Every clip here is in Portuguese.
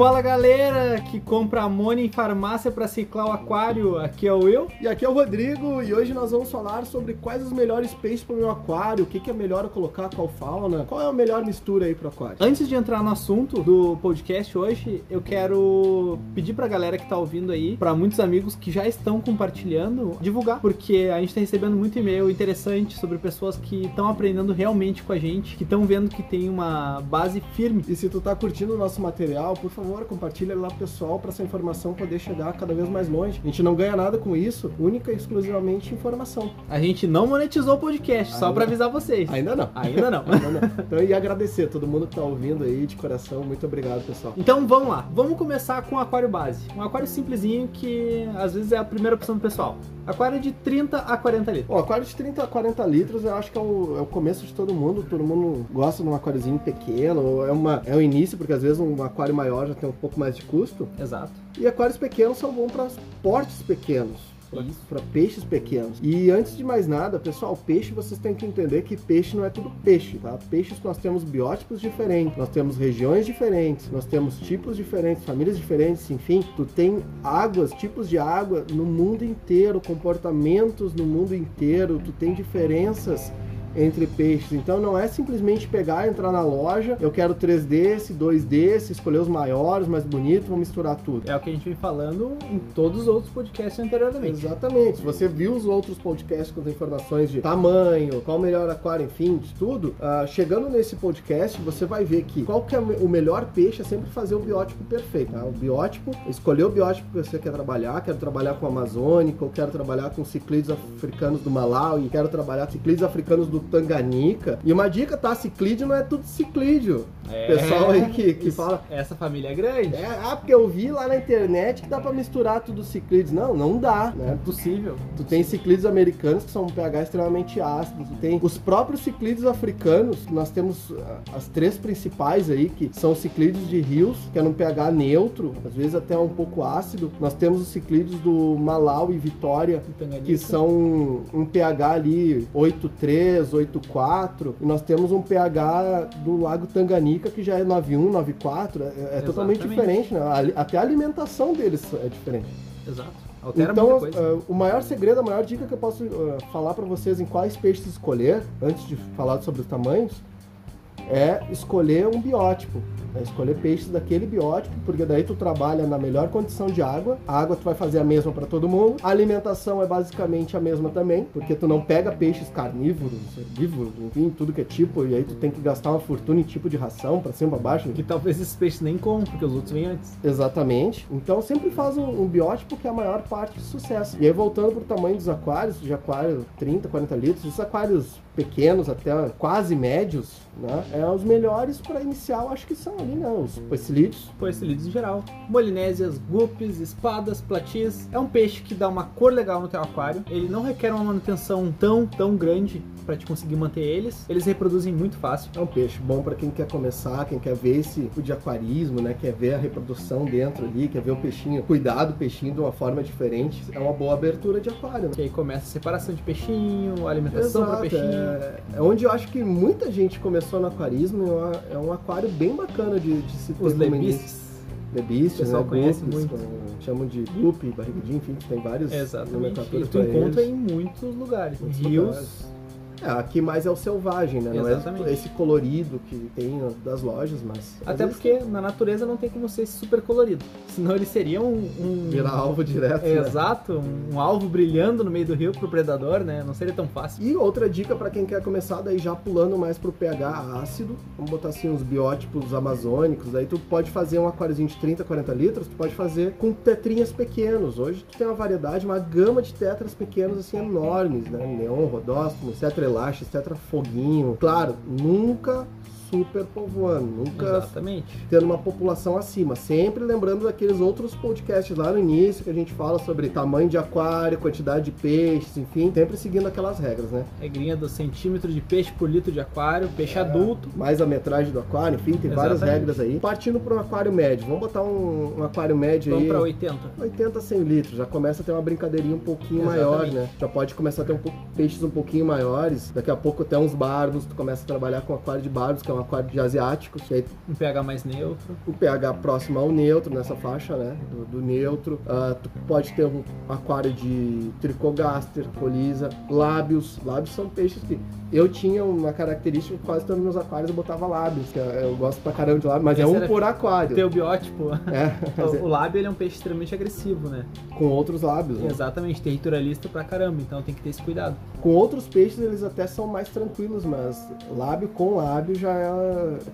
Fala galera que compra amônia em farmácia para ciclar o aquário, aqui é o Will. E aqui é o Rodrigo e hoje nós vamos falar sobre quais os melhores peixes para o meu aquário, o que, que é melhor eu colocar, qual fauna, qual é a melhor mistura aí para o aquário. Antes de entrar no assunto do podcast hoje, eu quero pedir pra galera que tá ouvindo aí, para muitos amigos que já estão compartilhando, divulgar, porque a gente tá recebendo muito e-mail interessante sobre pessoas que estão aprendendo realmente com a gente, que estão vendo que tem uma base firme. E se tu tá curtindo o nosso material, por favor, compartilha lá pro pessoal para essa informação poder chegar cada vez mais longe. A gente não ganha nada com isso, única e exclusivamente informação. A gente não monetizou o podcast, só Ainda- para avisar vocês. Ainda não. Ainda não. Ainda não. Então, e agradecer a todo mundo que tá ouvindo aí de coração. Muito obrigado, pessoal. Então vamos lá, vamos começar com o aquário base. Um aquário simplesinho que às vezes é a primeira opção do pessoal. Aquário de 30 a 40 litros. Bom, aquário de 30 a 40 litros eu acho que é o, é o começo de todo mundo. Todo mundo gosta de um aquáriozinho pequeno. É, uma, é o início, porque às vezes um aquário maior já tem um pouco mais de custo. Exato. E aquários pequenos são bons para portes pequenos. Para peixes pequenos. E antes de mais nada, pessoal, peixe vocês têm que entender que peixe não é tudo peixe, tá? Peixes nós temos biótipos diferentes, nós temos regiões diferentes, nós temos tipos diferentes, famílias diferentes, enfim. Tu tem águas, tipos de água no mundo inteiro, comportamentos no mundo inteiro, tu tem diferenças entre peixes. Então não é simplesmente pegar, entrar na loja, eu quero três desse, dois desse, escolher os maiores, mais bonitos, vou misturar tudo. É o que a gente vem falando em todos os outros podcasts anteriormente. Exatamente. Se você viu os outros podcasts com as informações de tamanho, qual o melhor aquário, enfim, de tudo, ah, chegando nesse podcast, você vai ver que qual que é o melhor peixe é sempre fazer o biótipo perfeito. tá? O biótipo, escolher o biótipo que você quer trabalhar, quero trabalhar com amazônico, quero trabalhar com ciclídeos africanos do Malawi, quero trabalhar com ciclídeos africanos do Tanganica. E uma dica, tá? Ciclídeo não é tudo ciclídeo. Pessoal aí que, que Isso- fala, Essa família é grande. é, ah, porque eu vi lá na internet que dá pra misturar tudo ciclídeos. Não, não dá, né? É possível. Tu tem ciclídeos americanos que são um pH extremamente ácido. Tu tem os próprios ciclídeos africanos. Nós temos ah, as três principais aí, que são os ciclídeos de rios, que é num pH neutro, às vezes até um pouco ácido. Nós temos os ciclídeos do Malau e Vitória, que são um pH ali 8,3, 8,4. E nós temos um pH do Lago Tanganica, que já é 9,1, 9,4. É, é totalmente diferente, né? A- Até a alimentação deles é diferente. Exato. Altera então, uh, o maior segredo, a maior dica que eu posso uh, falar para vocês em quais peixes escolher, antes de falar sobre os tamanhos, é escolher um biótipo. É escolher peixes daquele biótipo, porque daí tu trabalha na melhor condição de água. A água tu vai fazer a mesma para todo mundo. A alimentação é basicamente a mesma também, porque tu não pega peixes carnívoros, herbívoros, enfim, tudo que é tipo, e aí tu tem que gastar uma fortuna em tipo de ração para cima, para baixo. Que talvez esses peixes nem comam, porque os outros vêm antes. Exatamente. Então sempre faz um, um biótipo que é a maior parte de sucesso. E aí voltando pro tamanho dos aquários, de aquário 30, 40 litros, os aquários pequenos até quase médios, né? É os melhores para iniciar, eu acho que são ali, né? Os poecilídeos. Poecilídeos em geral. Molinésias, guppies, espadas, platis. É um peixe que dá uma cor legal no teu aquário. Ele não requer uma manutenção tão, tão grande para te conseguir manter eles. Eles reproduzem muito fácil. É um peixe bom para quem quer começar, quem quer ver esse tipo de aquarismo, né? Quer ver a reprodução dentro ali, quer ver o peixinho, cuidar do peixinho de uma forma diferente. É uma boa abertura de aquário, né? Que aí começa a separação de peixinho, alimentação para Exato, peixinho. é, é onde eu acho que muita gente começou no aquarismo. É, é um aquário bem bacana de, de se ter Os lebistes. Lebistes, pessoal né? conhece muito. com- chamam de guppy, barrigudinho, enfim, tem vários Exatamente. E nomenclaturas tu encontra eles. em muitos lugares. Muitos Rios. lugares. É, aqui mais é o selvagem, né? Não Exatamente. é esse colorido que tem das lojas, mas... Até porque na natureza não tem como ser super colorido. Senão ele seria um. um- Virar alvo direto, É, né? Exato, um alvo brilhando no meio do rio pro predador, né? Não seria tão fácil. E outra dica para quem quer começar daí já pulando mais pro pH ácido, vamos botar assim uns biótipos amazônicos, aí tu pode fazer um aquáriozinho de 30, 40 litros, tu pode fazer com tetrinhas pequenos. Hoje tu tem uma variedade, uma gama de tetras pequenos assim enormes, né? Neon, rodóstomo, tetra elastis, tetra foguinho. Claro, nunca super povoando, nunca Exatamente. tendo uma população acima. Sempre lembrando daqueles outros podcasts lá no início que a gente fala sobre tamanho de aquário, quantidade de peixes, enfim, sempre seguindo aquelas regras, né? Regrinha do centímetro de peixe por litro de aquário, peixe adulto. Mais a metragem do aquário, enfim, tem várias Exatamente. regras aí. Partindo para um aquário médio, vamos botar um, um aquário médio Vamos aí. pra 80. 80, 100 litros, já começa a ter uma brincadeirinha um pouquinho maior, Exatamente. né? Já pode começar a ter um pouco, peixes um pouquinho maiores. Daqui a pouco até uns barbos, tu começa a trabalhar com aquário de barbos, que é um um aquário de asiáticos, que aí Um pH mais neutro. o pH próximo ao neutro, nessa faixa, né? Do, do neutro. Ah, tu pode ter um aquário de tricogaster, colisa, lábios. Lábios são peixes que. Eu tinha uma característica que quase todos os meus aquários eu botava lábios, que eu, eu gosto pra caramba de lábios, mas Esse é um por aquário. Teu biótipo. É, mas é O, o lábio ele é um peixe extremamente agressivo, né? com outros lábios. né? Exatamente, territorialista pra caramba, então tem que ter esse cuidado. Com outros peixes eles até são mais tranquilos, mas lábio com lábio já é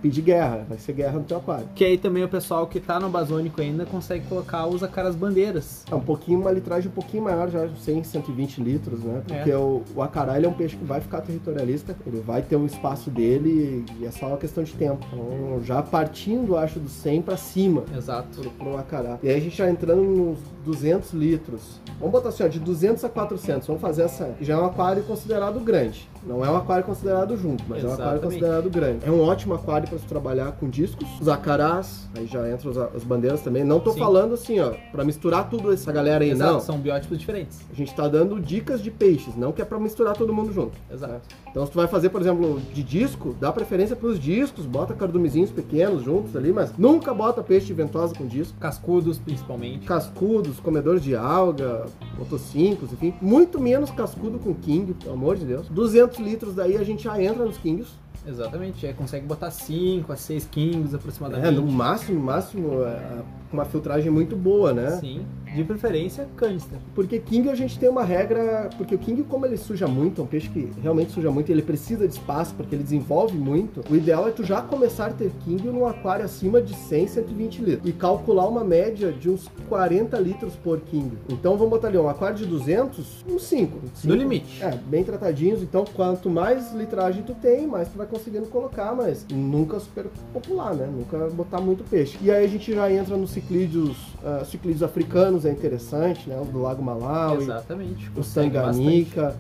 pedir guerra, vai ser guerra no teu aquário. Que aí também o pessoal que tá no basônico ainda consegue colocar os acaras bandeiras. É um pouquinho, uma litragem um pouquinho maior, já 100, 120 litros, né? Porque É. o, o acará ele é um peixe que vai ficar territorialista, ele vai ter um espaço dele e é só uma questão de tempo. Então, já partindo, acho, do 100 pra cima Exato. para um acará. E aí a gente já entrando nos 200 litros. Vamos botar assim, ó, de 200 a 400. Vamos fazer essa. Já é um aquário considerado grande. Não é um aquário considerado junto, mas é um aquário Exatamente. considerado grande. É um ótimo aquário para se trabalhar com discos, os acarás, aí já entram os- as bandeiras também. Não tô Sim. falando assim, ó, para misturar tudo essa galera aí, Exato, não. são biótipos diferentes. A gente tá dando dicas de peixes, não que é para misturar todo mundo junto. Exato. Então, se tu vai fazer, por exemplo, de disco, dá preferência pros discos, bota cardumezinhos pequenos juntos ali, mas nunca bota peixe de ventosa com disco. Cascudos, principalmente. Cascudos, comedores de alga, motocincos, enfim. Muito menos cascudo com king, pelo amor de Deus. 200 litros daí a gente já entra nos kings. Exatamente, aí consegue botar 5 a 6 kings É, aproximadamente. no máximo, no máximo, é, com uma filtragem muito boa, né? Sim, de preferência canister. Porque King a gente tem uma regra. Porque o King, como ele suja muito, é um peixe que realmente suja muito, ele precisa de espaço porque ele desenvolve muito. O ideal é tu já começar a ter King num aquário acima de 100, 120 litros. E calcular uma média de uns 40 litros por King. Então vamos botar ali um aquário de 200, uns 5. No limite. É, bem tratadinhos. Então quanto mais litragem tu tem, mais tu vai conseguindo colocar, mas nunca super popular, né? Nunca botar muito peixe. E aí a gente já entra nos ciclídeos, ah, ciclídeos africanos, é interessante, né? Os do Lago Malawi, Exatamente. o Tanganica.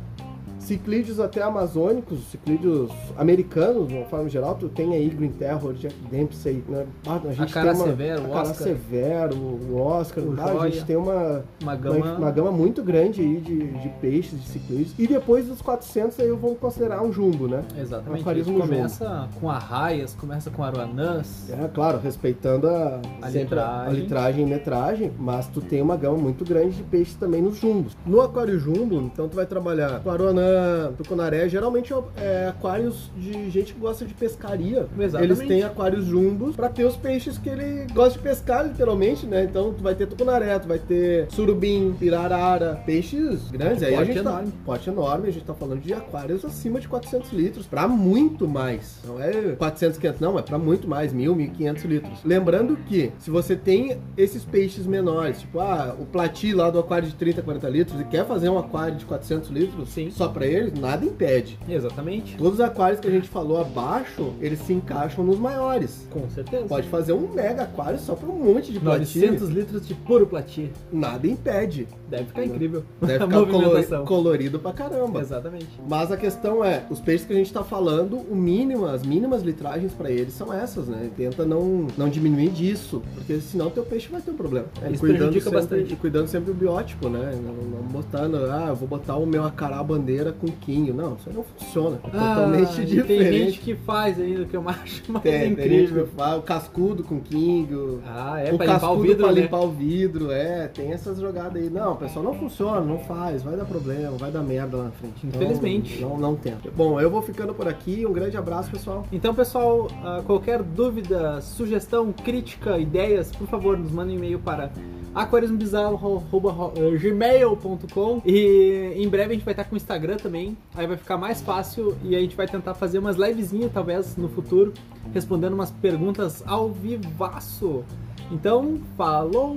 Ciclídeos até amazônicos, ciclídeos americanos, de uma forma geral, tu tem aí Green Terror, Jack Dempsey, né? Ah, a gente Acará tem uma, Severo, o Acará Oscar. Severo, o Oscar, O ah, a gente tem uma, Uma uma, gama. uma gama muito grande aí de, de peixes, de ciclídeos. E depois dos 400 aí eu vou considerar um jumbo, né? Exatamente. Aquarismo Ele junto. começa com arraias, começa com aruanãs. É, claro, respeitando a, A litragem. a litragem e metragem, mas tu tem uma gama muito grande de peixes também nos jumbos. No aquário jumbo, então tu vai trabalhar com aruanã, tucunaré, geralmente é aquários de gente que gosta de pescaria. Exatamente. Eles têm aquários jumbos pra ter os peixes que ele gosta de pescar, literalmente, né? Então tu vai ter tucunaré, tu vai ter surubim, pirarara, peixes grandes. De Aí a gente tá, enorme. porte enorme, a gente tá falando de aquários acima de 400 litros, pra muito mais. Não é 400, 500, não, é pra muito mais, 1.000, 1.500 litros. Lembrando que, se você tem esses peixes menores, tipo, ah, o plati lá do aquário de 30, 40 litros, e quer fazer um aquário de 400 litros Sim. só eles, nada impede. Exatamente. Todos os aquários que a gente falou abaixo, eles se encaixam nos maiores. Com certeza. Pode fazer um mega aquário só pra um monte de plati. 900 litros de puro platí. Nada impede. Deve ficar incrível. Deve ficar colori- movimentação. colorido pra caramba. Exatamente. Mas a questão é, os peixes que a gente tá falando, o mínimo, as mínimas litragens pra eles são essas, né? Tenta não, não diminuir disso, porque senão teu peixe vai ter um problema. É, isso cuidando sempre, bastante. E cuidando sempre do biótipo, né? Não, não botando, ah, eu vou botar o meu acará bandeira com quinho. Não, isso aí não funciona. É totalmente Ah, e diferente. Tem gente que faz ainda, que eu acho mais Tem, tem incrível. que faz o cascudo com quinho. Ah, é o pra limpar cascudo o vidro, pra né? limpar o vidro, é, tem essas jogadas aí. Não, pessoal, não funciona, não faz, vai dar problema, vai dar merda lá na frente. Então, Infelizmente. Não, não tenta. Bom, eu vou ficando por aqui, um grande abraço, pessoal. Então, pessoal, ah, qualquer dúvida, sugestão, crítica, ideias, por favor, nos mandem um e-mail para aquarismobizarro.gmail.com e em breve a gente vai estar com o Instagram também, aí vai ficar mais fácil e a gente vai tentar fazer umas livezinhas, talvez, no futuro, respondendo umas perguntas ao vivaço. Então, falou!